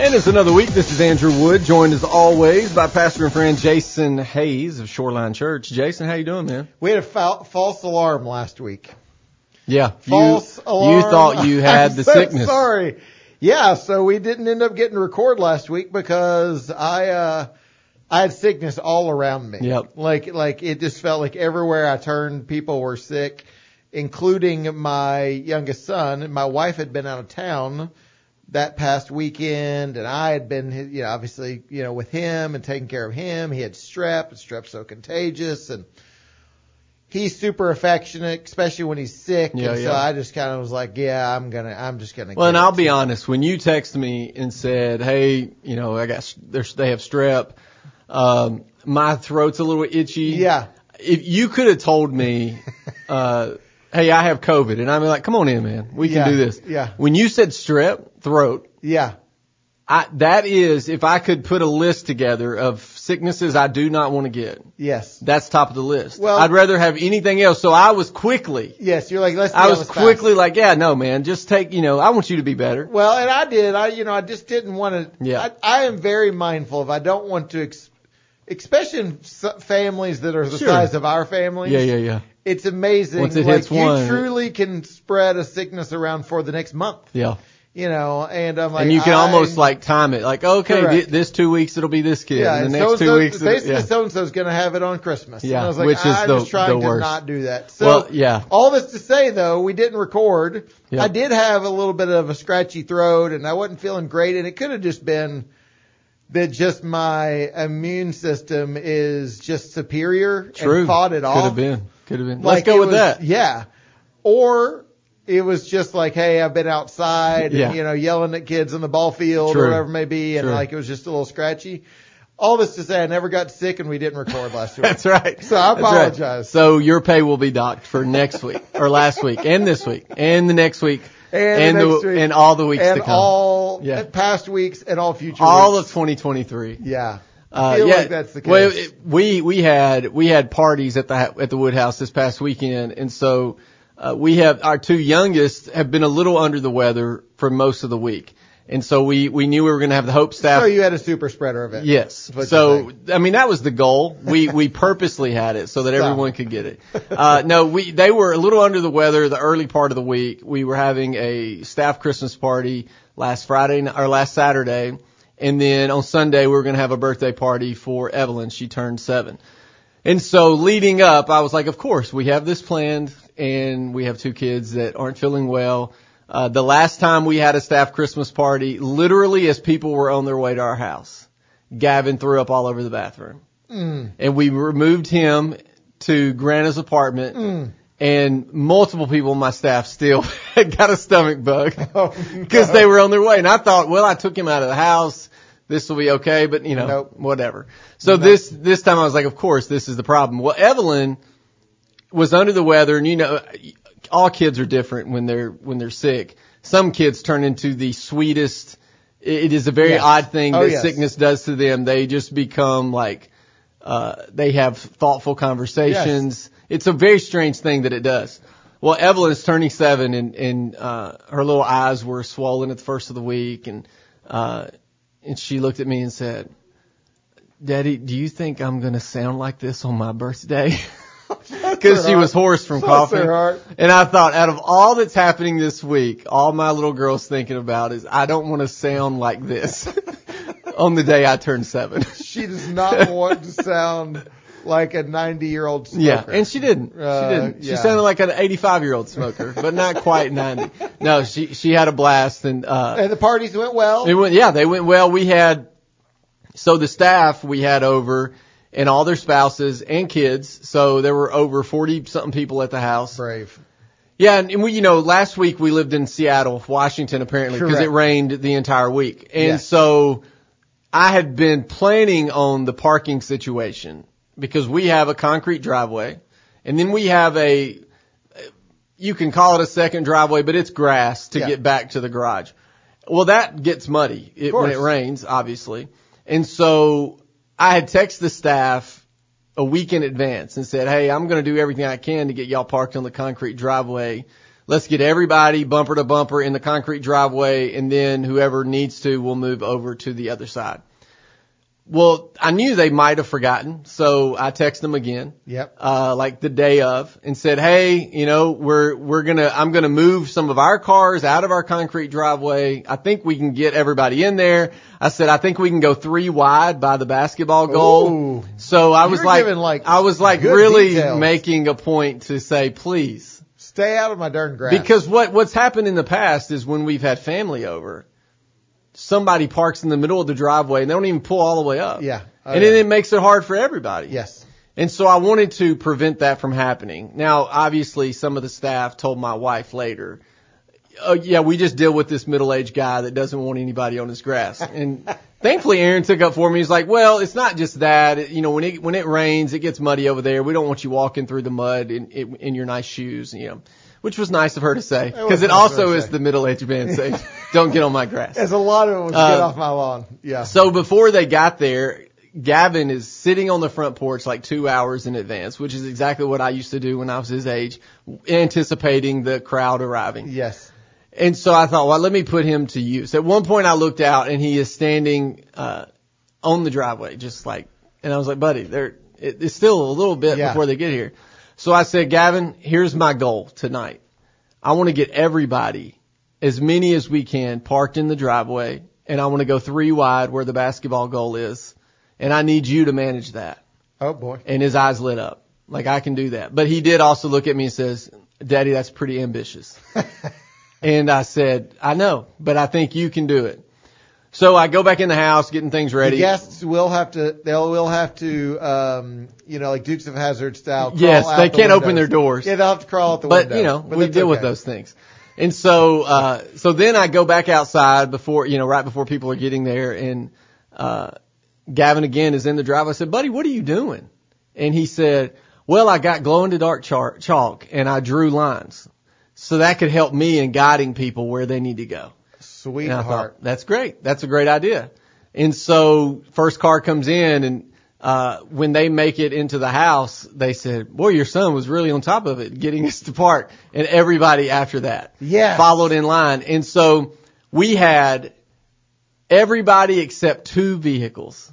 And it's another week. This is Andrew Wood, joined as always by pastor and friend Jason Hayes of Shoreline Church. Jason, how you doing, man? We had a fa- false alarm last week. Yeah, False you, alarm. You thought you had I'm the so sickness. Sorry. Yeah, so we didn't end up getting record last week because I uh I had sickness all around me. Yep. Like like it just felt like everywhere I turned people were sick, including my youngest son. My wife had been out of town that past weekend and I had been you know obviously, you know, with him and taking care of him. He had strep, and strep's so contagious and he's super affectionate, especially when he's sick. Yeah, and so. I just kind of was like, yeah, I'm gonna, I'm just gonna. Well, get and. I'll be honest. When you text me and said, "Hey, you know, I got there's they have strep," um, my throat's a little itchy. Yeah, If you could have told me, uh, "Hey, I have COVID," and I'm like, "Come on in, man. We can Yeah, do this." yeah. When you said strep throat, yeah, I, that is, if I could put a list together of sicknesses I do not want to get, yes, that's top of the list. Well- I'd rather have anything else. So I was quickly, yes. You're like, let's. I was quickly fast. like, yeah, no, man, just take, you know, I want you to be better. Well, and I did. I, you know, I just didn't want to. Yeah. I, I am very mindful of. I don't want to, ex, especially in families that are the Sure. size of our families. Yeah, yeah, yeah, It's amazing. Once it like hits you one- truly can spread a sickness around for the next month. yeah. You know, and I'm like, and you can I- almost like time it, like, okay, thi- this two weeks it'll be this kid, Yeah, and the next two weeks, basically yeah. so and so's going to have it on Christmas. Yeah, and I was like, which is the- the to worst. not do that. So, Well, yeah. all this to say though, we didn't record. Yeah. I did have a little bit of a scratchy throat, and I wasn't feeling great, and it could have just been that just my immune system is just superior True. and fought it Could off. have been. Could have been. Like Let's go with was- that. Yeah. Or it was just like, hey, I've been outside Yeah. and, you know, yelling at kids in the ball field True. or whatever it may be. And True. like it was just a little scratchy. All this to say I never got sick and we didn't record last week. That's right. So I That's right. apologize. So your pay will be docked for next week or last week and this week and the next week And, and the next week, and all the weeks and to come. all Yeah. past weeks and all future all weeks. of 2023. yeah. Uh, feel yeah, like that's the case. Well, it, we we had we had parties at the at the Woodhouse this past weekend, and so uh, we have our two youngest have been a little under the weather for most of the week, and so we we knew we were going to have the Hope staff. so you had a super spreader event. Yes. So. I mean that was the goal. We we purposely had it so that Stop. everyone could get it. Uh no, we they were a little under the weather the early part of the week. We were having a staff Christmas party last Friday or last Saturday and then on Sunday we were going to have a birthday party for Evelyn. She turned 7. And so leading up, I was like, of course, we have this planned and we have two kids that aren't feeling well. Uh, the last time we had a staff Christmas party, literally as people were on their way to our house, Gavin threw up all over the bathroom. Mm. And we removed him to Grana's apartment Mm. And multiple people on my staff still got a stomach bug Oh, because no. they were on their way. And I thought, well, I took him out of the house. This will be okay, but you know, Nope. whatever. So Nope. this, this time I was like, of course, this is the problem. Well, Evelyn was under the weather and you know, all kids are different when they're, when they're sick. Some kids turn into the sweetest. It is a very Yes. odd thing Oh, that yes. sickness does to them. They just become like, uh, they have thoughtful conversations. It's a very strange thing that it does. Well, Evelyn is turning seven and, and, uh, her little eyes were swollen at the first of the week and, uh, and she looked at me and said, Daddy, do you think I'm going to sound like this on my birthday? Cause she was hoarse from Bless coughing. And I thought out of all that's happening this week, all my little girl's thinking about is I don't want to sound like this on the day I turn seven. She does not want to sound like a 90 year old smoker. Yeah, and she didn't. Uh, she didn't. She yeah. sounded like an 85 year old smoker, but not quite 90. No, she she had a blast, and uh, And the parties went well. it went. Yeah, they went well. We had so the staff we had over, and all their spouses and kids. So there were over 40 something people at the house. Brave. Yeah, and, and we, you know, last week we lived in Seattle, Washington, apparently, because it rained the entire week. And Yes. so I had been planning on the parking situation because we have a concrete driveway and then we have a, you can call it a second driveway, but it's grass to Yeah. get back to the garage. Well, that gets muddy it, when it rains, obviously. And so I had texted the staff a week in advance and said, Hey, I'm going to do everything I can to get y'all parked on the concrete driveway. let's get everybody bumper to bumper in the concrete driveway and then whoever needs to will move over to the other side. Well, I knew they might have forgotten, so I texted them again. Yep. Uh, like the day of and said, Hey, you know, we're, we're gonna, I'm gonna move some of our cars out of our concrete driveway. I think we can get everybody in there. I said, I think we can go three wide by the basketball goal. Ooh. So I was like, like, I was like really details. making a point to say, please, Stay out of my darn grass. because what what's happened in the past is when we've had family over, somebody parks in the middle of the driveway and they don't even pull all the way up. Yeah. Oh, and yeah. then it makes it hard for everybody. yes. And so I wanted to prevent that from happening. Now, obviously, some of the staff told my wife later, oh yeah, we just deal with this middle-aged guy that doesn't want anybody on his grass. And thankfully Aaron took up for me. He's like, well, it's not just that. It- you know, when it, when it rains, it gets muddy over there. We don't want you walking through the mud in, in, in your nice shoes, you know, which was nice of her to say. Cause it nice also is the middle-aged man saying, don't get on my grass. As a lot of it was Uh, get off my lawn. Yeah. So before they got there, Gavin is sitting on the front porch like two hours in advance, which is exactly what I used to do when I was his age, anticipating the crowd arriving. yes. And so I thought, well, let me put him to use. At one point I looked out and he is standing, uh, on the driveway, just like, and I was like, buddy, there, it, it's still a little bit Yeah. before they get here. So I said, Gavin, here's my goal tonight. I want to get everybody, as many as we can, parked in the driveway, and I want to go three wide where the basketball goal is, and I need you to manage that. Oh boy. And his eyes lit up, like I can do that. But he did also look at me and says, Daddy, that's pretty ambitious. and I said, I know, but I think you can do it. So I go back in the house, getting things The ready. guests will have to. They'll will have to. Um, you know, like Dukes of Hazzard style. crawl Yes, they the can't open their doors. Yeah, they'll have to crawl out the but window. But you know, we that's deal with those things. And so, uh, so then I go back outside before, you know, right before people are getting there and, uh, Gavin again is in the drive. I said, buddy, what are you doing? And he said, well, I got glow in the dark char- chalk and I drew lines. So that could help me in guiding people where they need to go. Sweetheart. thought, that's great. That's a great idea. And so first car comes in and, uh, when they make it into the house, they said, boy, your son was really on top of it, getting us to park. And everybody after that Yes. followed in line. And so we had everybody except two vehicles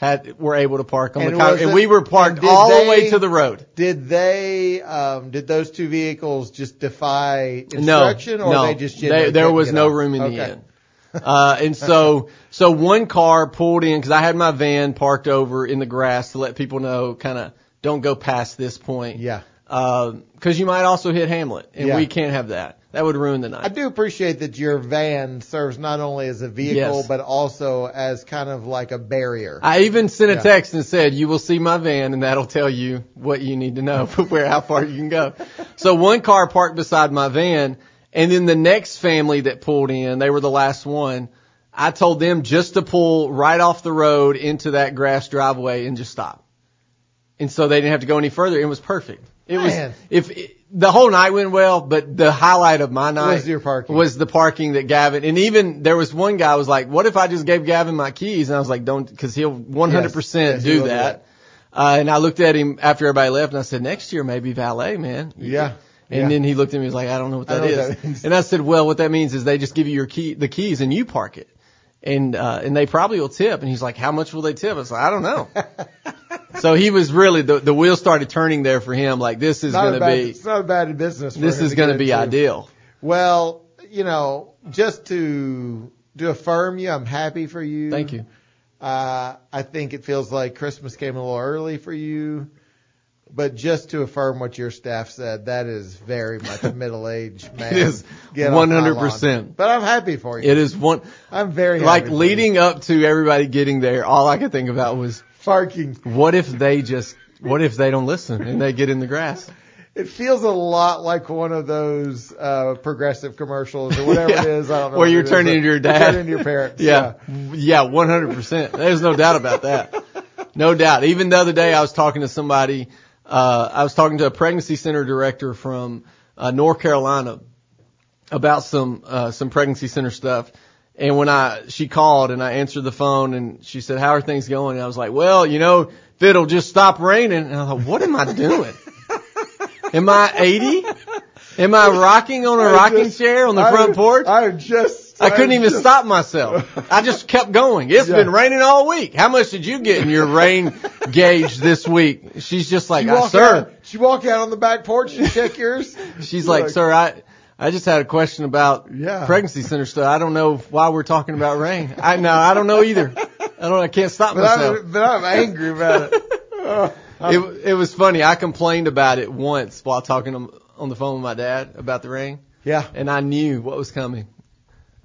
had, were able to park on And the con- and we were parked all the way to the road. Did they? Um, did those two vehicles just defy No, instruction, or no, they just They- there was no off? room in okay. the end. Uh, and so, so one car pulled in because I had my van parked over in the grass to let people know kind of don't go past this point. Yeah. Because you might also hit Hamlet, and Yeah. we can't have that. That would ruin the night. I do appreciate that your van serves not only as a vehicle, Yes. but also as kind of like a barrier. I even sent a Yeah. text and said, "You will see my van, and that'll tell you what you need to know, where how far you can go." So one car parked beside my van, and then the next family that pulled in, they were the last one. I told them just to pull right off the road into that grass driveway and just stop. And so they didn't have to go any further. It was perfect. It Man. was if it, the whole night went well, but the highlight of my night Was your parking. was the parking that Gavin and even there was one guy was like, "What if I just gave Gavin my keys?" And I was like, "Don't," because he'll 100 percent Yes, he do will do that. Uh, and I looked at him after everybody left, and I said, "Next year maybe valet, man." Yeah. And Yeah. then he looked at me and was like, "I don't know what that is." what that and I said, "Well, what that means is they just give you your key, the keys, and you park it." And uh, and they probably will tip. And he's like, "How much will they tip?" I was like, "I don't know." so he was really the the wheel started turning there for him. Like this is going to be it's not a bad business. For this is going to be ideal. Well, you know, just to to affirm you, I'm happy for you. Thank you. Uh, I think it feels like Christmas came a little early for you, but just to affirm what your staff said, that is very much a middle-aged man. is Get off my 100%. But I'm happy for you. It is one I'm very like leading up to everybody getting there. All I could think about was, you. parking. what if they just, what if they don't listen and they get in the grass? It feels a lot like one of those uh, progressive commercials or whatever Yeah. it is. I don't know. Where you're turning into your dad. turning into your parents. Yeah. Yeah, 100%. There's no doubt about that. No doubt. Even the other day I was talking to somebody, uh, I was talking to a pregnancy center director from, uh, North Carolina about some, uh, some pregnancy center stuff. And when I, she called and I answered the phone and she said, how are things going? And I was like, well, you know, if it'll just stop raining. And I thought, what am I doing? Am I 80? Am I rocking on a I rocking just- chair on the I- front porch? I just. I couldn't even just- stop myself. I just kept going. It's Yeah. been raining all week. How much did you get in your rain gauge this week? She's just like, She "Uh, sir. out. She walk out on the back porch and check yours. She's like, sir, I, I just had a question about Yeah. pregnancy center stuff. I don't know why we're talking about rain. I no, I don't know either. I don't. I can't stop But myself. I'm, but I'm angry about it. It, it was funny. I complained about it once while talking on- on the phone with my dad about the rain, yeah. and I knew what was coming.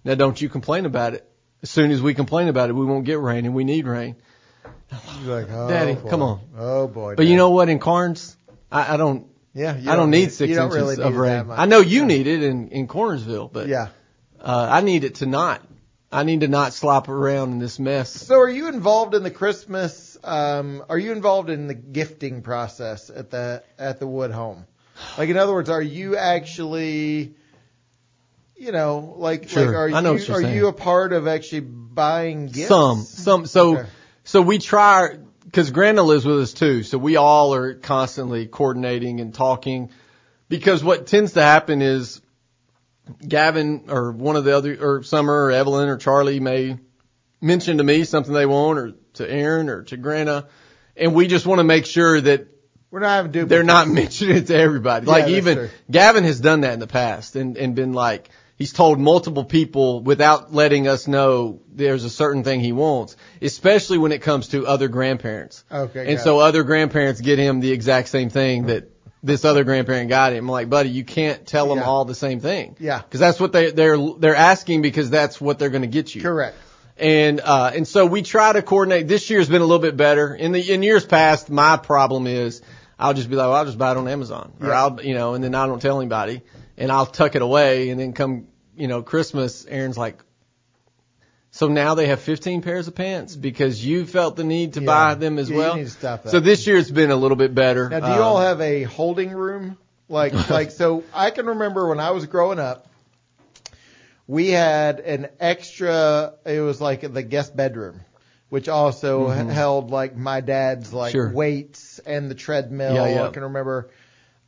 Now, don't you complain about it. As soon as we complain about it, we won't get rain, and we need rain. Like, oh, Daddy, boy. come on. Oh boy. But you know what? In Carnes, I, I don't. Yeah, I don't need six you don't inches really of need rain. I know you need it in in Cornersville, but Yeah. uh, I need it to not. I need to not slop around in this mess. So are you involved in the Christmas? Um, are you involved in the gifting process at the at the Wood home? Like in other words, are you actually, you know, like Sure. like are I know you are saying. you a part of actually buying gifts? Some, some. So, Okay. so we try because Granda lives with us too. So we all are constantly coordinating and talking because what tends to happen is Gavin or one of the other or Summer or Evelyn or Charlie may mention to me something they want or to Aaron or to Granda, and we just want to make sure that We're not having duplicates. they're not mentioning it to everybody. Like even true. Gavin has done that in the past and, and been like, he's told multiple people without letting us know there's a certain thing he wants, especially when it comes to other grandparents. Okay. And so it. other grandparents get him the exact same thing that this other grandparent got him. I'm like, buddy, you can't tell them Yeah. all the same thing. Yeah. Cause that's what they, they're, they're asking because that's what they're going to get you. correct. And uh and so we try to coordinate. This year's been a little bit better. In the in years past, my problem is I'll just be like, well, I'll just buy it on Amazon, or Yeah. I'll you know, and then I don't tell anybody, and I'll tuck it away, and then come you know Christmas, Aaron's like. So now they have 15 pairs of pants because you felt the need to Yeah. buy them as Yeah, you well. need to stop that. So this year it's been a little bit better. Now, do you Um, all have a holding room? Like, like, so I can remember when I was growing up, we had an extra, it was like the guest bedroom, which also h- held like my dad's like Mm-hmm. Sure. weights and the treadmill. Yeah, yeah. I can remember.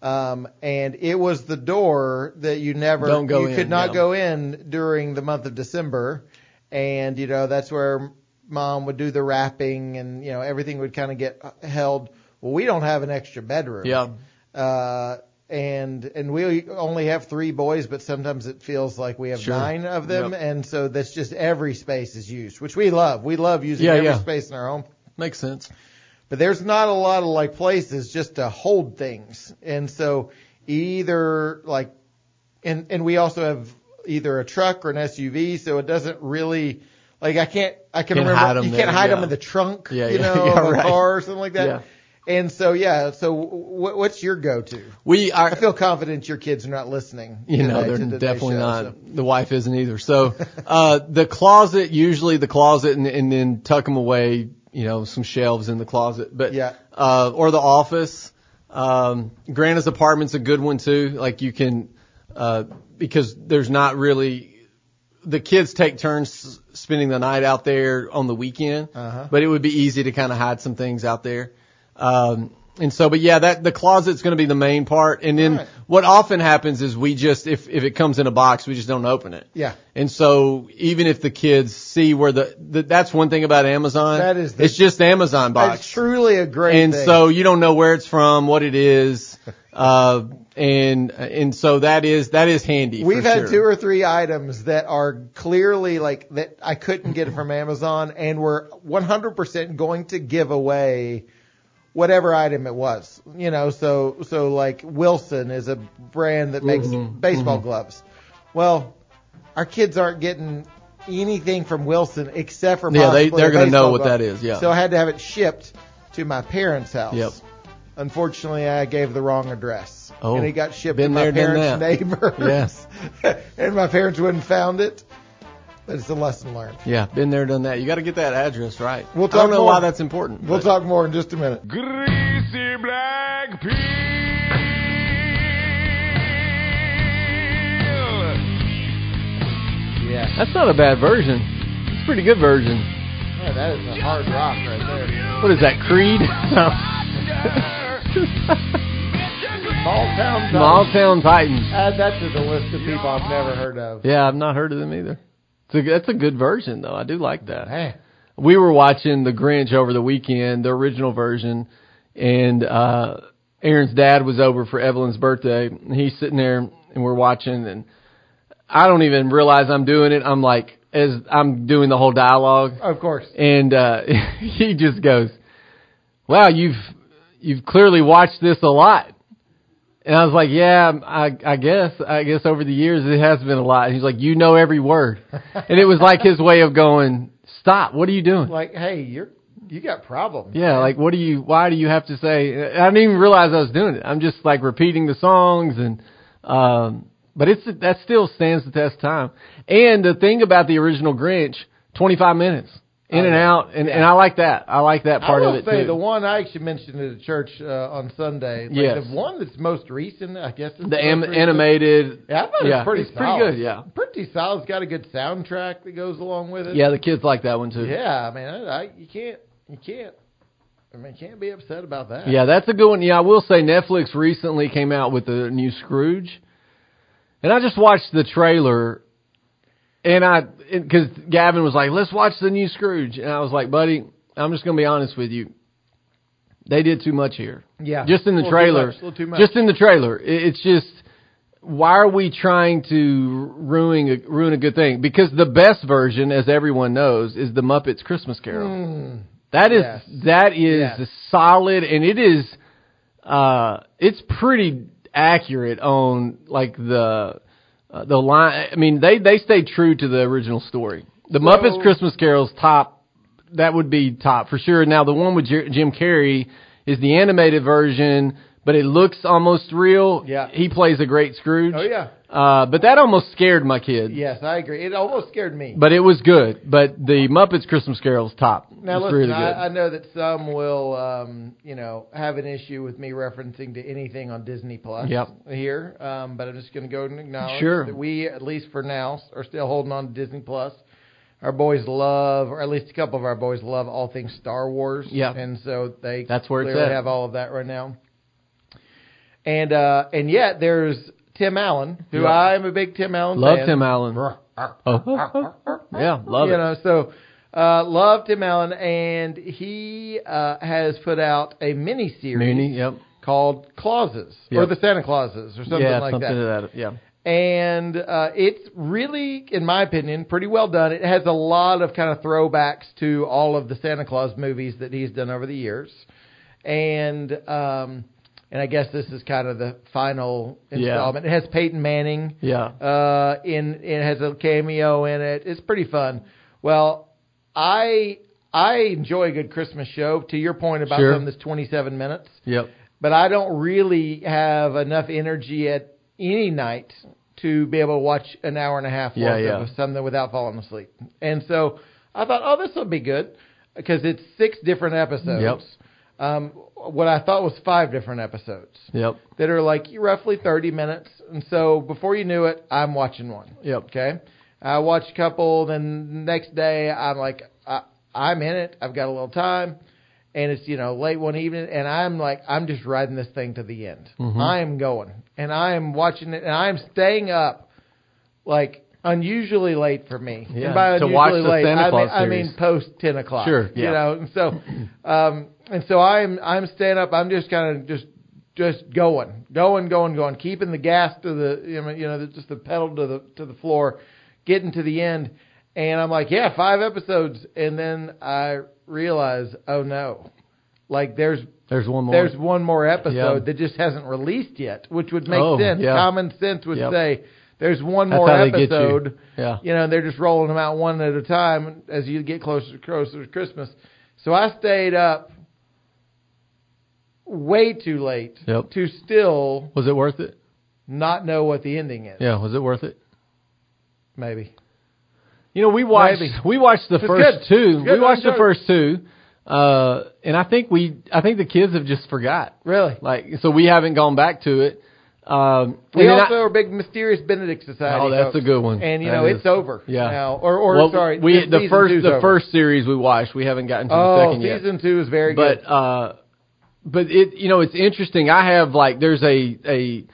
Um, and it was the door that you never, Don't go you in, could not yeah. go in during the month of December. And, you know, that's where mom would do the wrapping and, you know, everything would kind of get held. Well, we don't have an extra bedroom. Yeah. Uh, and and we only have three boys, but sometimes it feels like we have Sure. nine of them, Yep. and so that's just every space is used, which we love. We love using Yeah, every yeah. space in our home, Makes sense. but there's not a lot of like places just to hold things, and so either like, and and we also have either a truck or an SUV, so it doesn't really. Like I can't, I can Can't remember you can't there, hide them in the trunk, Yeah, you know, yeah, of a right. car or something like that. Yeah. And so yeah, so w- what's your go-to? We are. I feel confident your kids are not listening. You know, they're definitely show, not. so. The wife isn't either. So, uh, the closet, usually the closet and, and then tuck them away, you know, some shelves in the closet, but, Yeah. uh, or the office. Um, Granda's apartment's a good one too. Like you can, uh, because there's not really, the kids take turns spending the night out there on the weekend, Uh-huh. but it would be easy to kind of hide some things out there. Um, and so, but yeah, that the closet's going to be the main part. And then Right. what often happens is we just, if, if it comes in a box, we just don't open it. Yeah. And so even if the kids see where the, the that's one thing about Amazon. That is the- it's just Amazon box. That's truly a great and thing. so you don't know where it's from, what it is. Uh, and, and so that is, that is handy. We've had sure. two or three items that are clearly like that I couldn't get from Amazon and we're 100% going to give away whatever item it was. You know, so so like Wilson is a brand that makes Mhm, baseball gloves. Well, our kids aren't getting anything from Wilson except for Yeah, they they're gonna know baseball what that is, yeah. So I had to have it shipped to my parents' house. Yep. Unfortunately, I gave the wrong address. Oh, and it got shipped to my there, parents' neighbor. neighbors. and my parents wouldn't found it. But it's a lesson learned. Yeah, been there, done that. You got to get that address right. We'll I don't talk know more. why that's important. We'll but- talk more in just a minute. Greasy black peel. Yeah. That's not a bad version. It's a pretty good version. yeah that is a hard rock right there. What is that, Creed? Small town. Small Town Titans. Add that to the list of people I've never heard of. Yeah, I've not heard of them either. It's a, that's a good version though. I do like that. Man. we were watching The Grinch over the weekend, the original version, and uh Aaron's dad was over for Evelyn's birthday. And he's sitting there and we're watching and I don't even realize I'm doing it. I'm like as I'm doing the whole dialogue Of course. and uh he just goes, "Wow, you've you've clearly watched this a lot." And I was like, "Yeah, I I guess I guess over the years it has been a lot." And he's like, "You know every word." and it was like his way of going, "Stop. What are you doing?" Like, hey, you're you got problems. Yeah, like what do you? Why do you have to say? I didn't even realize I was doing it. I'm just like repeating the songs and, um, but it's that still stands the test of time. And the thing about the original Grinch, 25 minutes in and out, and and I like that. I like that part of it. I will of it say too. the one I actually mentioned at the church uh, on Sunday. Like Yes. The one that's most recent, I guess. Is the am- animated. Yeah, I thought yeah, it's pretty it's solid. pretty good. Yeah, Pretty solid. It's got a good soundtrack that goes along with it. yeah. The kids like that one too. Yeah, I mean, I, I, you can't, you can't, I mean, can't be upset about that. Yeah, that's a good one. Yeah, I will say Netflix recently came out with the new Scrooge, and I just watched the trailer, and I because Gavin was like, "Let's watch the new Scrooge," and I was like, "Buddy, I'm just gonna be honest with you. They did too much here. yeah. Just in the A little too trailer. much, a little too much. Just in the trailer. It's just." Why are we trying to ruin a, ruin a good thing? Because the best version, as everyone knows, is the Muppets Christmas Carol. Mm, That is Yes. that is Yes. solid, and it is uh it's pretty accurate on like the uh, the line. I mean, they they stayed true to the original story. The So- Muppets Christmas Carol's top. That would be top for sure. Now the one with Jim Carrey is the animated version, but it looks almost real. Yeah. he plays a great Scrooge. oh yeah. Uh, but that almost scared my kid. Yes, I agree. It almost scared me. But it was good. But the Muppets Christmas Carol's top. Now listen, really good. I, I know that some will, um, you know, have an issue with me referencing to anything on Disney Plus Yep. here, um, but I'm just going to go and acknowledge Sure. that we, at least for now, are still holding on to Disney Plus. Our boys love, or at least a couple of our boys love all things Star Wars. Yeah. and so they That's where it's clearly at. have all of that right now. And uh, and yet there's Tim Allen, who Yep. I'm a big Tim Allen Love fan. Tim Allen. Oh. Yeah, love you it. know, so uh, love Tim Allen, and he uh, has put out a mini series Mooney, yep. called Clauses or the Santa Clauses or something yeah, like something that. to that. Yeah. And uh, it's really, in my opinion, pretty well done. It has a lot of kind of throwbacks to all of the Santa Claus movies that he's done over the years, and um, and I guess this is kind of the final Yeah. installment. It has Peyton Manning Yeah. uh, in it has a cameo in it. It's pretty fun. Well, I I enjoy a good Christmas show. To your point about Sure. something that's 27 minutes, Yep. but I don't really have enough energy at any night to be able to watch an hour and a half Yeah, worth yeah. of something without falling asleep. And so I thought, oh, this will be good because it's six different episodes. Yep. Um, what I thought was five different episodes Yep. that are like roughly 30 minutes. And so before you knew it, I'm watching one. Yep. Okay. I watched a couple, then the next day I'm like, I, I'm in it. I've got a little time. And it's, you know, late one evening and I'm like, I'm just riding this thing to the end. Mhm. I am going and I am watching it and I am staying up like unusually late for me. Yeah, and by to unusually watch the late, I mean, I mean post 10 o'clock. Sure, Yeah. You know, and so, um, and so I'm, I'm staying up. I'm just kind of just, just going, going, going, going, keeping the gas to the, you know, you know, the- just the pedal to the, to the floor, getting to the end. And I'm like, yeah, five episodes. And then I realize, oh no, like there's, There's one more. there's one more episode Yeah. that just hasn't released yet, which would make Oh, sense. yeah. Common sense would Yep. say there's one That's more get you. episode. Yeah. You know, they're just rolling them out one at a time as you get closer closer to Christmas. So I stayed up way too late Yep. to still Was it worth it? not know what the ending is. Yeah. Was it worth it? Maybe. You know, we watched Maybe. we watched the It's first good. two. We watched the first two, uh, and I think we I think the kids have just forgot. Really. Like, so we haven't gone back to it. Um, We also I- are big Mysterious Benedict Society. Oh, that's folks. a good one. And you That know, is- it's over. yeah. Now, or or well, sorry, we the first the over. first series we watched. We haven't gotten to the Oh, second yet. season two is very but good. But uh, but it you know it's interesting. I have like there's a a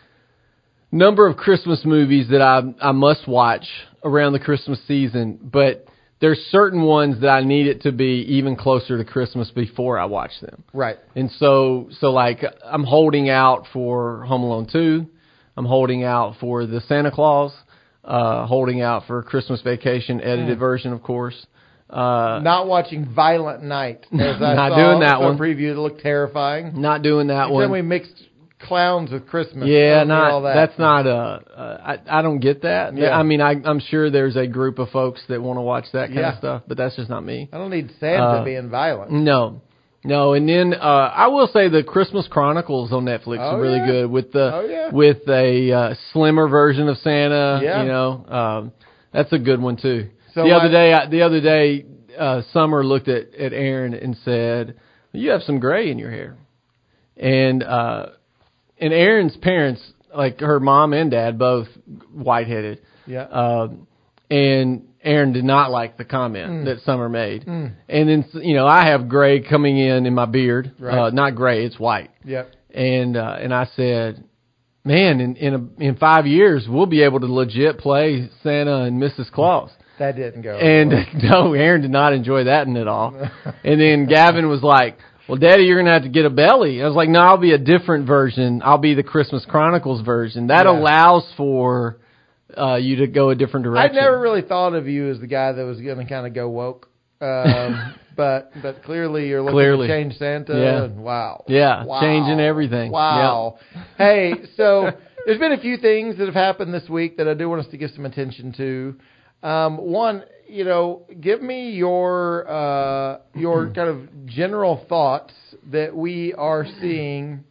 number of Christmas movies that I I must watch around the Christmas season, but there's certain ones that I need it to be even closer to Christmas before I watch them. Right. And so so like I'm holding out for Home Alone 2. I'm holding out for the Santa Claus. Uh, holding out for Christmas Vacation edited version, of course. Uh, Not watching Violent Night. As I Not saw doing that one. Preview that looked terrifying. not doing that Then one. Then we mixed clowns with Christmas. Yeah, all that. that's not uh, uh I I don't get that. Yeah. I mean I I'm sure there's a group of folks that want to watch that kind Yeah. of stuff, but that's just not me. I don't need Santa Uh, being violent. No. No, and then uh I will say the Christmas Chronicles on Netflix Oh, are really yeah. good with the Oh, yeah. with a uh, slimmer version of Santa, Yeah. you know. Um that's a good one too. So the other day I, the other day uh Summer looked at at Aaron and said, "You have some gray in your hair." And uh and Aaron's parents, like her mom and dad, both white-headed. Yeah. Um, and Aaron did not like the comment Mm. that Summer made. And then, you know, I have gray coming in in my beard. Right. Uh, not gray, it's white. yep. And, uh, and I said, man, in, in, a, in five years, we'll be able to legit play Santa and Mrs. Claus. That didn't go. And well. no, Aaron did not enjoy that at all. and then Gavin was like, "Well, Daddy, you're gonna have to get a belly." I was like, "No, I'll be a different version. I'll be the Christmas Chronicles version. That Yeah. allows for uh, you to go a different direction. I direction." never really thought of you as the guy that was going to kind of go woke. Um, but but clearly you're looking Clearly. to change Santa. Yeah. And wow. Yeah, Wow. changing everything. Wow. hey, so there's been a few things that have happened this week that I do want us to give some attention to. Um, one, you know, give me your uh, your kind of general thoughts that we are seeing.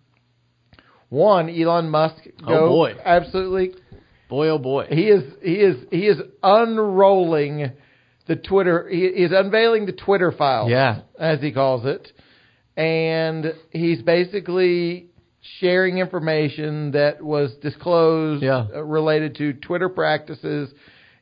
One, Elon Musk Oh, boy. absolutely Boy, oh boy. he is he is he is unrolling the Twitter. He is unveiling the Twitter files, Yeah. as he calls it, and he's basically sharing information that was disclosed Yeah. uh, related to Twitter practices.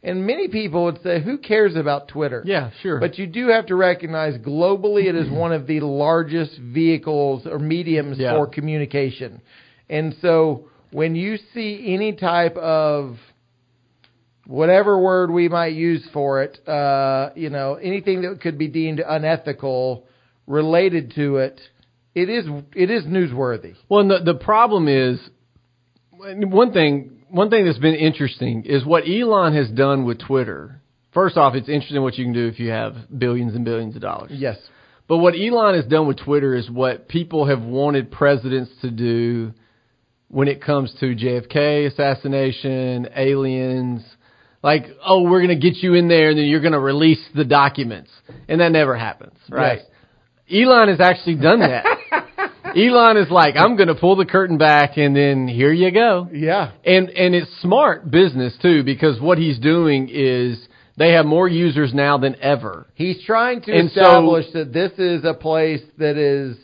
And many people would say, "Who cares about Twitter?" Yeah, sure. But you do have to recognize globally it is one of the largest vehicles or mediums Yeah. for communication. And so when you see any type of whatever word we might use for it, uh, you know, anything that could be deemed unethical related to it, it is it is newsworthy. Well, and the the problem is one thing. One thing that's been interesting is what Elon has done with Twitter. First off, it's interesting what you can do if you have billions and billions of dollars. Yes. But what Elon has done with Twitter is what people have wanted presidents to do when it comes to JFK assassination, aliens. Like, oh, we're going to get you in there and then you're going to release the documents. And that never happens, right? Elon has actually done that. Elon is like, I'm going to pull the curtain back and then here you go. Yeah. And and it's smart business too because what he's doing is they have more users now than ever. He's trying to And so- establish that this is a place that is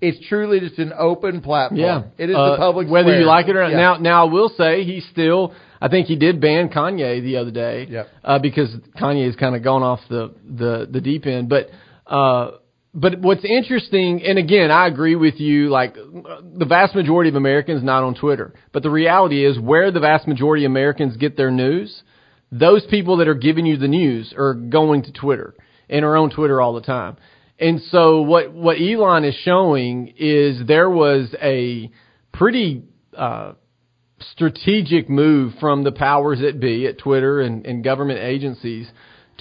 it's truly just an open platform. Yeah, It is Uh, the public whether square. you like it or not. Yeah. Now, now I will say he's still. I think he did ban Kanye the other day. Yep. Uh, because Kanye's kind of gone off the the the deep end, but. uh but what's interesting, and again, I agree with you. Like the vast majority of Americans not on Twitter, but the reality is where the vast majority of Americans get their news. Those people that are giving you the news are going to Twitter and are on Twitter all the time. And so what what Elon is showing is there was a pretty uh, strategic move from the powers that be at Twitter and, and government agencies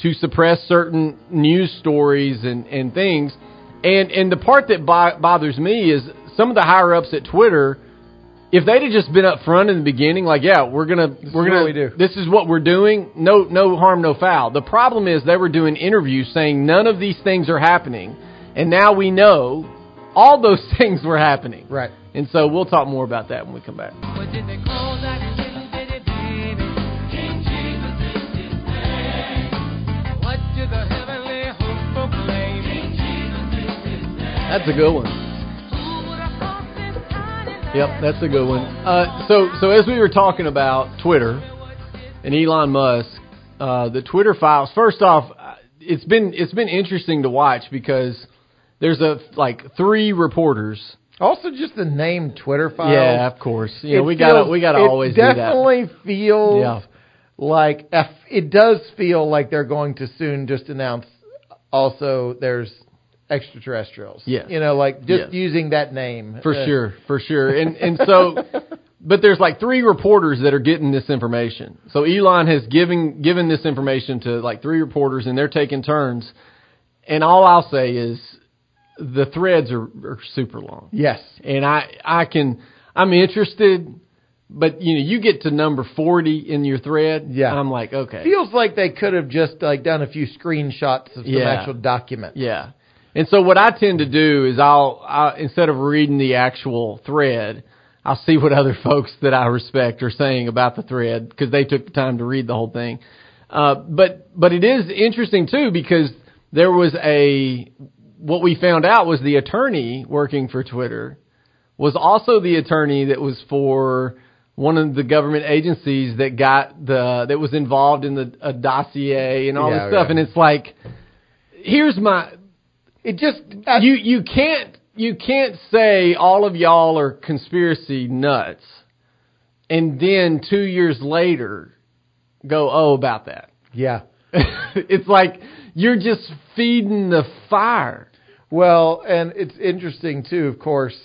to suppress certain news stories and, and things. And and the part that bo- bothers me is some of the higher ups at Twitter. If they'd have just been up front in the beginning, like, yeah, we're gonna we're gonna we do. this is what we're doing. No no harm, no foul. The problem is they were doing interviews saying none of these things are happening, and now we know all those things were happening. Right. And so we'll talk more about that when we come back. That's a good one. Who would have thought this tiny Yep, that's a good one. Uh, so, so as we were talking about Twitter and Elon Musk, uh, the Twitter files. First off, uh, it's been it's been interesting to watch because there's a like three reporters Also, just the name Twitter files. Yeah, of course. Know, It we gotta we gotta it always do that. definitely feels Yeah. like it does feel like they're going to soon just announce. Also, there's extraterrestrials. Yes. you know, like just Yes. using that name For Uh, sure, for sure. And and so but there's like three reporters that are getting this information. So Elon has given given this information to like three reporters and they're taking turns. And all I'll say is the threads are, are super long. Yes. And I I can I'm interested but you know, you get to number 40 in your thread, Yeah. I'm like, okay. Feels like they could have just like done a few screenshots of some Yeah. actual document. Yeah. And so what I tend to do is I'll, i instead of reading the actual thread, I'll see what other folks that I respect are saying about the thread because they took the time to read the whole thing. Uh, but but it is interesting too because there was a what we found out was the attorney working for Twitter was also the attorney that was for one of the government agencies that got the that was involved in the a dossier and all Yeah, this stuff yeah. and it's like here's my It just you you can't you can't say all of y'all are conspiracy nuts and then 2 years later go oh about that. yeah. it's like you're just feeding the fire. Well, and it's interesting too, of course.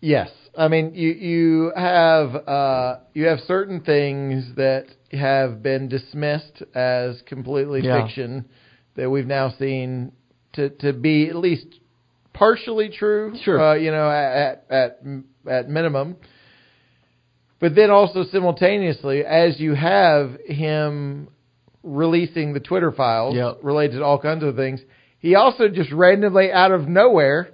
Yes, I mean you you have uh, you have certain things that have been dismissed as completely Yeah. fiction that we've now seen to to be at least partially true. Sure. uh, you know at at at minimum. But then also simultaneously, as you have him releasing the Twitter files Yep. related to all kinds of things, he also just randomly out of nowhere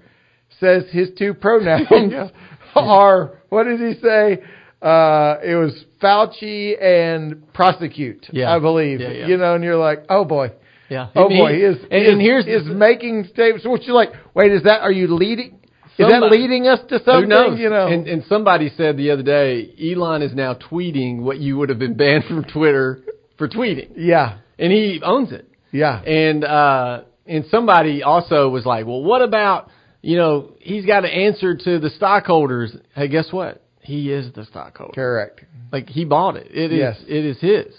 says his two pronouns Yeah. are what did he say? Uh, it was Fauci and prosecute, Yeah. I believe. Yeah, yeah. You know, and you're like, oh boy, Yeah. oh And boy, he- he is, and, he and here's is the- making statements. What you like? Wait, is that? Are you leading? Is that leading us to something? Who knows? You know, And, and somebody said the other day, Elon is now tweeting what you would have been banned from Twitter for tweeting, yeah, and he owns it. yeah. And uh, and somebody also was like, well, what about you know he's got to answer to the stockholders? Hey, guess what? He is the stockholder. Correct. Like he bought it. It is Yes. it is his.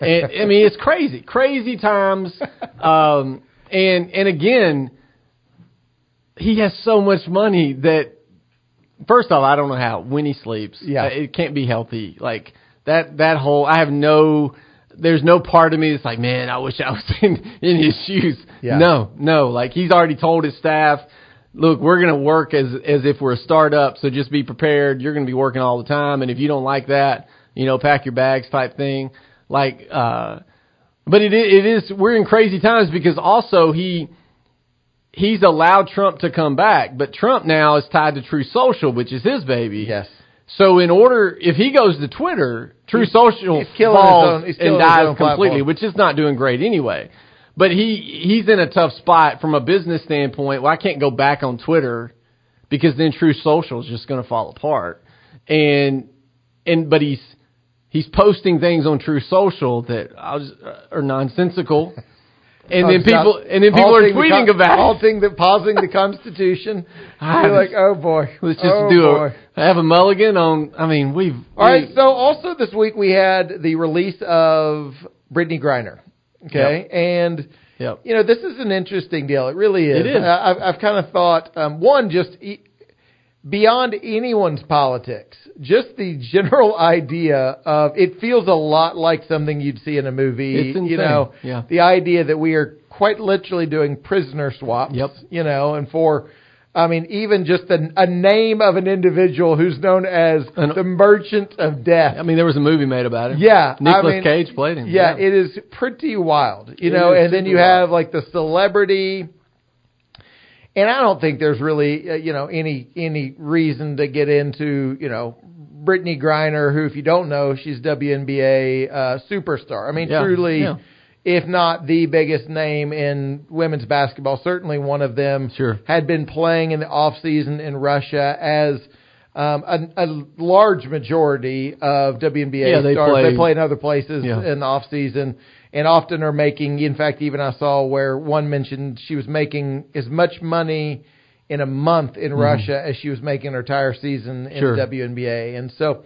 And I mean it's crazy. Crazy times. Um and and again he has so much money that first off I don't know how when he sleeps. Yeah. uh, It can't be healthy. Like that that whole I have no there's no part of me that's like, man, I wish I was in, in his shoes. Yeah. No, no. Like he's already told his staff, look, we're going to work as as if we're a startup, so just be prepared. You're going to be working all the time, and if you don't like that, you know, pack your bags type thing. Like, uh, but it it is we're in crazy times because also he he's allowed Trump to come back, but Trump now is tied to Truth Social, which is his baby. Yes. So in order, if he goes to Twitter, Truth Social he's killing his falls own- he's and dies completely, platform. which is not doing great anyway. But he he's in a tough spot from a business standpoint. Well, I can't go back on Twitter because then Truth Social is just going to fall apart. And and but he's he's posting things on Truth Social that uh, are nonsensical. And then people and then people are tweeting con- about halting the pausing the Constitution. You're like, oh boy, Let's just oh do boy. a have a mulligan on. I mean, we've All right. we- So also this week we had the release of Brittney Griner. Okay, and Yep. you know this is an interesting deal. It really is. It is. Uh, I've, I've kind of thought um, one just e- beyond anyone's politics, just the general idea of it feels a lot like something you'd see in a movie. You know, Yeah. the idea that we are quite literally doing prisoner swaps. Yep. You know, and for I mean, even just a, a name of an individual who's known as An- the Merchant of Death. I mean, there was a movie made about it. Yeah, I Nicolas mean, Cage played him. Yeah, it is pretty wild, you It know. And then you wild. have like the celebrity, and I don't think there's really uh, you know any any reason to get into you know Brittney Griner, who if you don't know, she's WNBA uh, superstar. I mean, Yeah, truly. yeah. If not the biggest name in women's basketball, certainly one of them Sure. had been playing in the off season in Russia as um, a, a large majority of WNBA Yeah, they stars. play- they play in other places in the off season, and often are making. In fact, even I saw where one mentioned she was making as much money in a month in Russia as she was making her entire season in Mm-hmm. Sure. the WNBA. And so,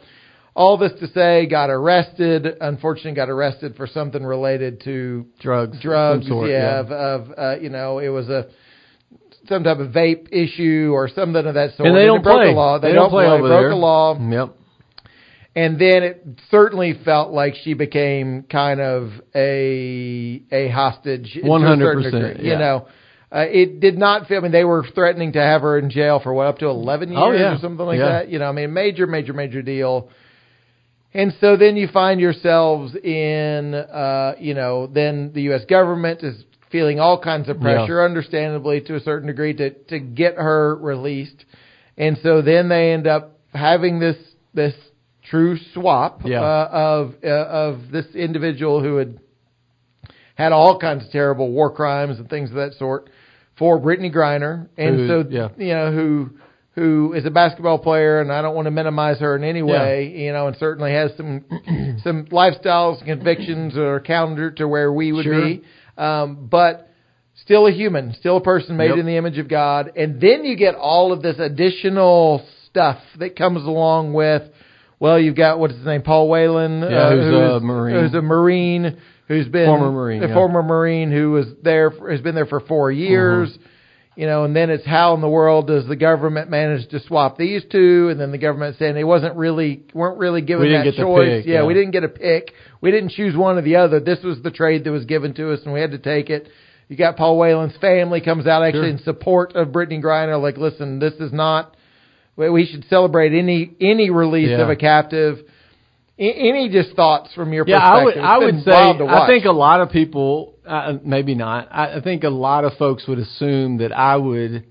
all this to say, got arrested. Unfortunately, got arrested for something related to drugs, drugs. sort, yeah, of, of uh, you know, it was a some type of vape issue or something of that sort. And they don't broke play. the law. They, don't play over broke there. the law. Yep. And then it certainly felt like she became kind of a a hostage. to a certain 100%, degree, yeah. You know, uh, it did not feel. I mean, they were threatening to have her in jail for what up to eleven years Oh, yeah. or something like Yeah. that. You know, I mean, major, major, major deal. And so then you find yourselves in, uh, you know, then the U.S. government is feeling all kinds of pressure, understandably to a certain degree, to to get her released. And so then they end up having this this true swap Yeah. uh, of uh, of this individual who had had all kinds of terrible war crimes and things of that sort for Brittney Griner, and Who- so yeah. you know who who is a basketball player, and I don't want to minimize her in any way, you know, and certainly has some some lifestyles and convictions are counter to where we would Sure. be, um, but still a human, still a person made Yep. in the image of God, and then you get all of this additional stuff that comes along with. Well, you've got what's his name, Paul Whelan, Yeah, who's a Marine. who's a Marine, who's been Former Marine, a yeah. former Marine who was there, for, has been there for four years. Mm-hmm. You know, and then it's how in the world does the government manage to swap these two? And then the government saying they wasn't really weren't really given We that choice. pick, yeah, yeah. we didn't get a pick. We didn't choose one or the other. This was the trade that was given to us, and we had to take it. You got Paul Whelan's family comes out actually Sure. in support of Brittney Griner. Like, listen, this is not. We- We should celebrate any any release Yeah. of a captive. Any just thoughts from your Yeah, perspective? I would. I would say. I think a lot of people, uh, maybe not. I, I think a lot of folks would assume that I would.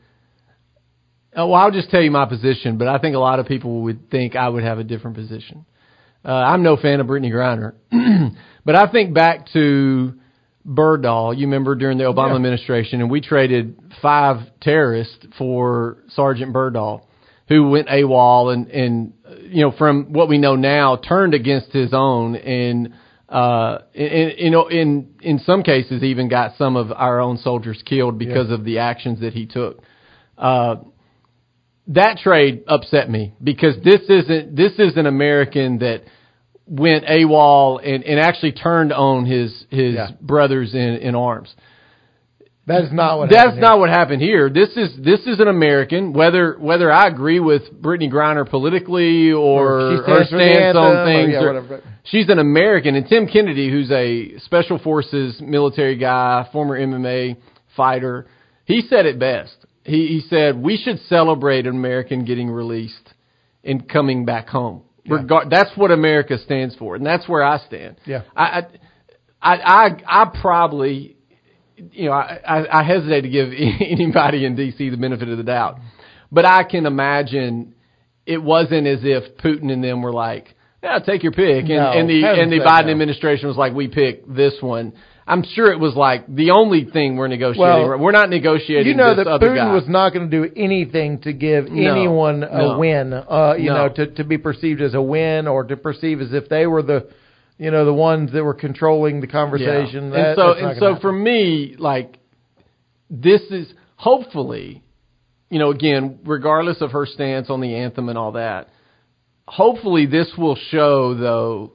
Oh, well, I'll just tell you my position, but I think a lot of people would think I would have a different position. Uh, I'm no fan of Brittney Griner, but I think back to Bergdahl. You remember during the Obama Yeah. administration, and we traded five terrorists for Sergeant Bergdahl, who went AWOL and and you know from what we know now turned against his own and uh in you know in in some cases even got some of our own soldiers killed because of the actions that he took. Uh, that trade upset me because this isn't this is an American that went AWOL and, and actually turned on his his Yeah. brothers in, in arms. That is not what. That's not what happened here. This is this is an American. Whether whether I agree with Brittney Griner politically or, Or stands stance on anthem or, things, yeah, or- she's an American. And Tim Kennedy, who's a special forces military guy, former MMA fighter, he said it best. He he said we should celebrate an American getting released and coming back home. Regard, that's what America stands for, and that's where I stand. Yeah. I, I, I, I, I probably, you know, I, I, I hesitate to give anybody in D.C. the benefit of the doubt, but I can imagine it wasn't as if Putin and them were like, "Yeah, take your pick," and, No, and the and the Biden no. administration was like, "We pick this one." I'm sure it was like the only thing we're negotiating. Well, we're not negotiating. You know that Putin guy. was not going to do anything to give No, anyone a win. Uh, you No. know, to to be perceived as a win or to perceive as if they were the, you know, the ones that were controlling the conversation. Yeah. That, and so and so for me, like this is hopefully, you know, again, regardless of her stance on the anthem and all that, hopefully this will show though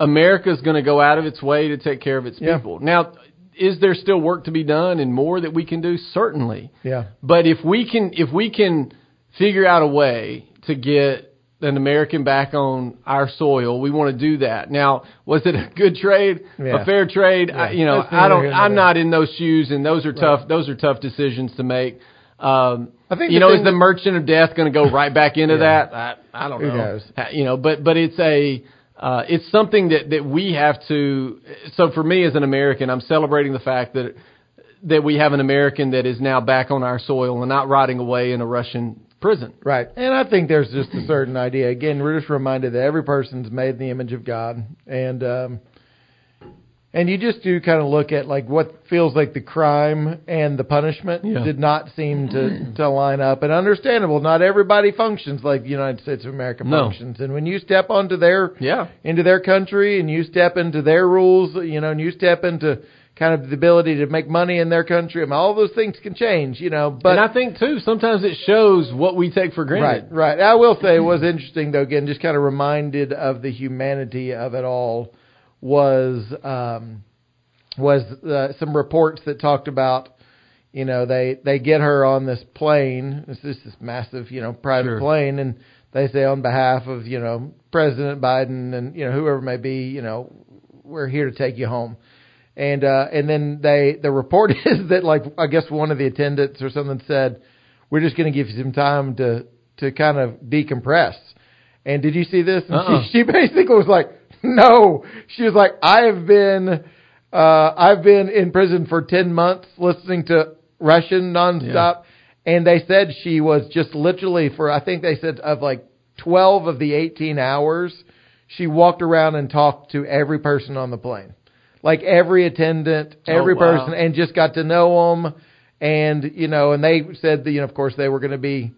America's going to go out of its way to take care of its Yeah. people. Now, is there still work to be done and more that we can do? Certainly. yeah, But if we can if we can figure out a way to get an American back on our soil, we want to do that. Now, was it a good trade? Yeah. A fair trade? I, you know, I don't I'm not in those shoes and those are tough those are tough decisions to make. Um I think you know, is the merchant of death going to go right back into Yeah. that? I, I don't know. You know, but but it's a uh, it's something that that we have to. So for me as an American, I'm celebrating the fact that that we have an American that is now back on our soil and not rotting away in a Russian prison. right. And I think there's just a certain idea. Again, we're just reminded that every person's made in the image of God, and um, and you just do kind of look at like what feels like the crime and the punishment Yeah. did not seem to to line up. And understandable, not everybody functions like the United States of America No. functions. And when you step onto their Yeah. into their country and you step into their rules, you know, and you step into kind of the ability to make money in their country. I mean, all those things can change, you know. But and I think too, sometimes it shows what we take for granted. right. Right. I will say it was interesting though. Again, just kind of reminded of the humanity of it all. Was um, was uh, some reports that talked about, you know, they they get her on this plane. It's just this massive, you know, private Sure. plane, and they say on behalf of you know President Biden and you know whoever it may be, you know, we're here to take you home. And uh, and then they the report is that like I guess one of the attendants or something said, we're just going to give you some time to to kind of decompress. And did you see this? And Uh-uh. she, she basically was like, no. She was like, I have been uh, I've been in prison for ten months listening to Russian nonstop. And they said she was just literally for I think they said of like twelve of the eighteen hours, she walked around and talked to every person on the plane like every attendant, Oh, every wow. person, and just got to know them. And you know, and they said that you know, of course, they were going to be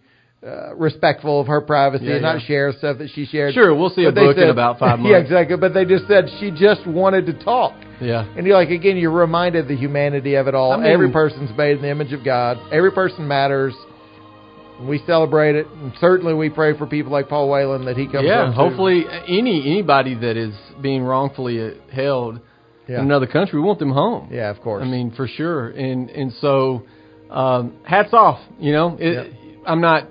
uh, respectful of her privacy Yeah, and not share stuff that she shared. Sure, we'll see a But they book in said- about five months. Yeah, exactly. But they just said she just wanted to talk. Yeah. And you're like, again, you're reminded of the humanity of it all. I mean- Every person's made in the image of God. Every person matters. We celebrate it, and certainly we pray for people like Paul Whelan that he comes. Yeah, home to. hopefully any anybody that is being wrongfully uh, held Yeah. in another country, we want them home. Yeah, of course. I mean, for sure. And and so, um, hats off. You know, it. I'm not,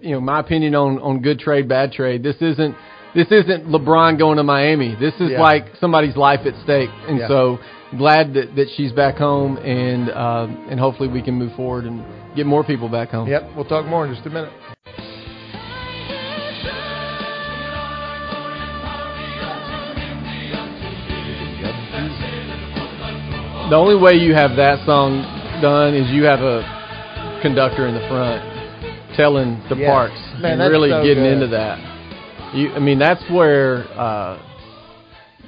you know, my opinion on on good trade, bad trade. This isn't this isn't LeBron going to Miami. This is Yeah. like somebody's life at stake. And so, glad that that she's back home, and uh, and hopefully we can move forward and get more people back home. Yep, we'll talk more in just a minute. The only way you have that song done is you have a conductor in the front telling the Yes. parts Man, and really so getting good. into that. You, I mean, that's where uh,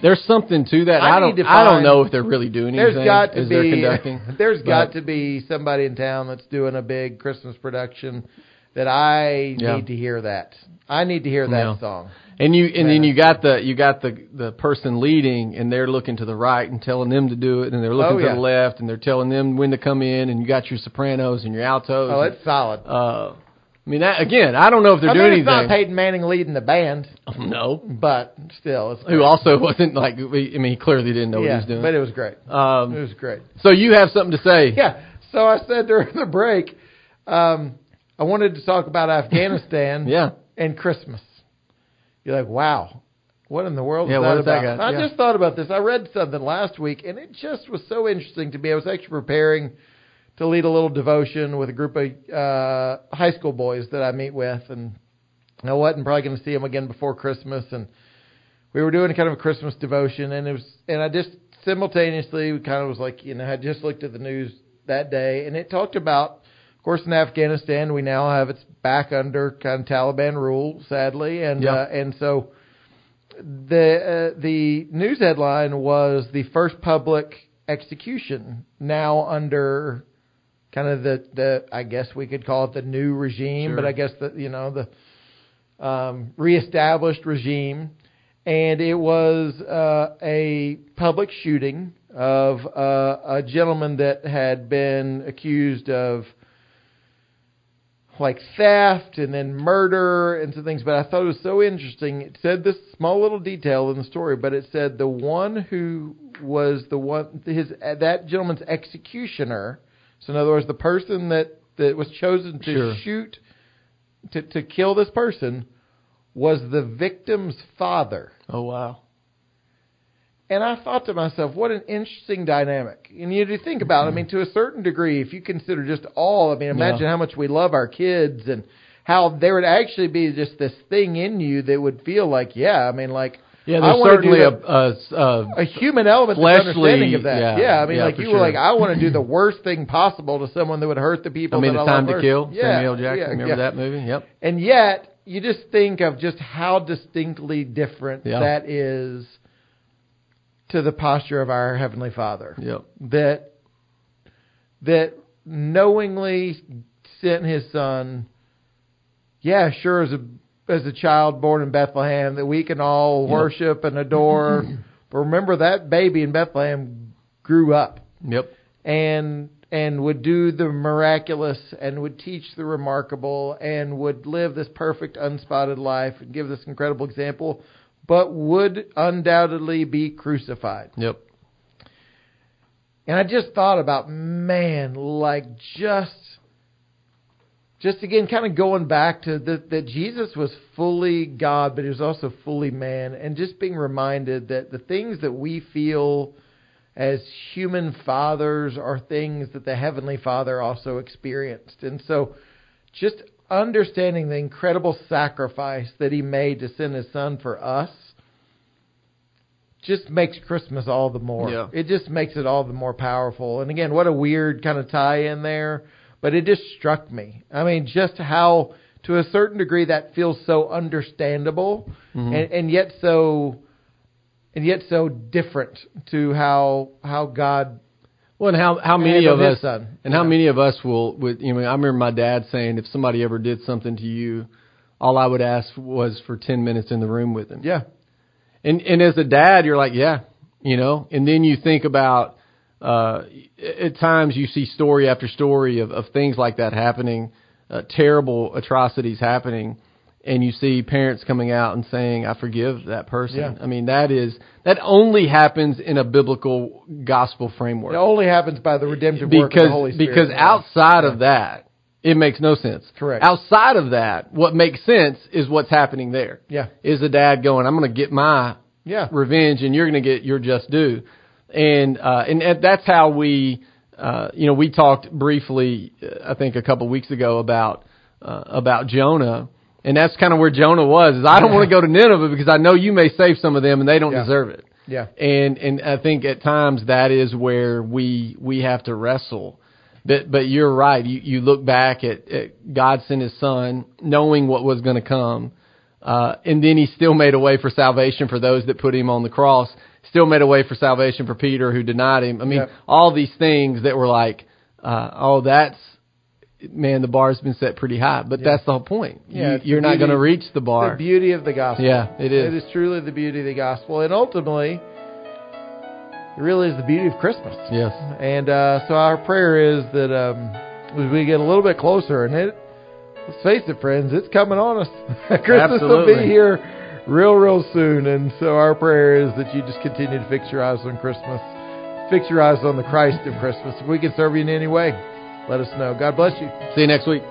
there's something to that. I I, don't. to I don't know if they're really doing There's anything got to be conducting. there's got to be somebody in town that's doing a big Christmas production that I Yeah. need to hear that. I need to hear that Yeah. song. And you and then you got the you got the the person leading and they're looking to the right and telling them to do it and they're looking Oh, to the left and they're telling them when to come in and you got your sopranos and your altos. Oh, and, it's solid. uh, I mean, that, again, I don't know if they're I doing mean, it's not anything. Peyton Manning leading the band, no, but still, it's who also wasn't like. I mean, he clearly didn't know yeah, what he was doing. but it was great. Um, it was great. so you have something to say? Yeah. So I said during the break, um, I wanted to talk about Afghanistan Yeah. and Christmas. You're like, wow, what in the world Yeah, is that is that about? got- I yeah. just thought about this. I read something last week, and it just was so interesting to me. I was actually preparing to lead a little devotion with a group of uh, high school boys that I meet with, and I wasn't probably going to see them again before Christmas, and we were doing kind of a Christmas devotion, and it was, and I just simultaneously kind of was like, you know, I just looked at the news that day, and it talked about, course, in Afghanistan, we now have it's back under kind of Taliban rule, sadly, and Yeah. uh, and so the uh, the news headline was the first public execution now under kind of the the I guess we could call it the new regime, Sure. but I guess the you know the um, reestablished regime, and it was uh, a public shooting of uh, a gentleman that had been accused of like theft and then murder and some things. But I thought it was so interesting. It said this small little detail in the story, but it said the one who was the one his that gentleman's executioner. So in other words, the person that that was chosen to Sure. shoot to to kill this person was the victim's father. Oh wow. And I thought to myself, what an interesting dynamic. And you do think about it, I mean, to a certain degree, if you consider just all, I mean, imagine Yeah. how much we love our kids and how there would actually be just this thing in you that would feel like, yeah, I mean, like, Yeah, there's certainly a, the- a, a a human element to Fleshly, understanding of that. yeah, I mean, yeah, like you were sure. like, I want to do the worst thing possible to someone that would hurt the people. I mean, it's time to first. kill. Yeah, Samuel Jackson. yeah, Remember yeah. that movie? Yep. And yet, you just think of just how distinctly different Yeah. that is to the posture of our heavenly Father. Yep. That that knowingly sent His Son. Yeah, sure, as a as a child born in Bethlehem, that we can all Yep. worship and adore. but remember that baby in Bethlehem grew up Yep. and and would do the miraculous and would teach the remarkable and would live this perfect unspotted life and give this incredible example but would undoubtedly be crucified Yep. and i just thought about man like just just again kind of going back to that that jesus was fully god but he was also fully man and just being reminded that the things that we feel as human fathers are things that the heavenly father also experienced and so just understanding the incredible sacrifice that he made to send his son for us just makes Christmas all the more. Yeah. It just makes it all the more powerful. And again, what a weird kind of tie in there, but it just struck me. I mean, just how to a certain degree that feels so understandable Mhm. and, and yet so and yet so different to how how God Well, and how how many of us son. and how many of us will would you know I remember my dad saying if somebody ever did something to you, all I would ask was for ten minutes in the room with him. Yeah. And and as a dad, you're like, yeah, you know. And then you think about uh, at times you see story after story of, of things like that happening, uh, terrible atrocities happening, and you see parents coming out and saying, "I forgive that person." Yeah. I mean, that is that only happens in a biblical gospel framework It only happens by the redemptive work of the because Holy Spirit. because outside Yeah. of that, it makes no sense. Correct. Outside of that, what makes sense is what's happening there. Yeah. Is the dad going, I'm going to get my Yeah. revenge and you're going to get your just due. And uh and, and that's how we uh you know, we talked briefly uh, I think a couple weeks ago about uh, about Jonah. And that's kind of where Jonah was. Is I don't want to go to Nineveh because I know you may save some of them and they don't Yeah. deserve it. Yeah. And and I think at times that is where we we have to wrestle. But but you're right. You you look back at, at God sent His Son, knowing what was going to come, uh, and then He still made a way for salvation for those that put Him on the cross. Still made a way for salvation for Peter who denied Him. I mean, Yep. all these things that were like, uh, oh, that's man, the bar's been set pretty high. But Yeah. that's the whole point. Yeah, you, you're not going to reach the bar. The beauty of the gospel. Yeah, it is. It is truly the beauty of the gospel, and ultimately, it really is the beauty of Christmas. yes. And uh, so our prayer is that um, as we get a little bit closer, and it, let's face it, friends, it's coming on us. Christmas will be here real, real soon. And so our prayer is that you just continue to fix your eyes on Christmas, fix your eyes on the Christ of Christmas. If we can serve you in any way, let us know. God bless you. See you next week.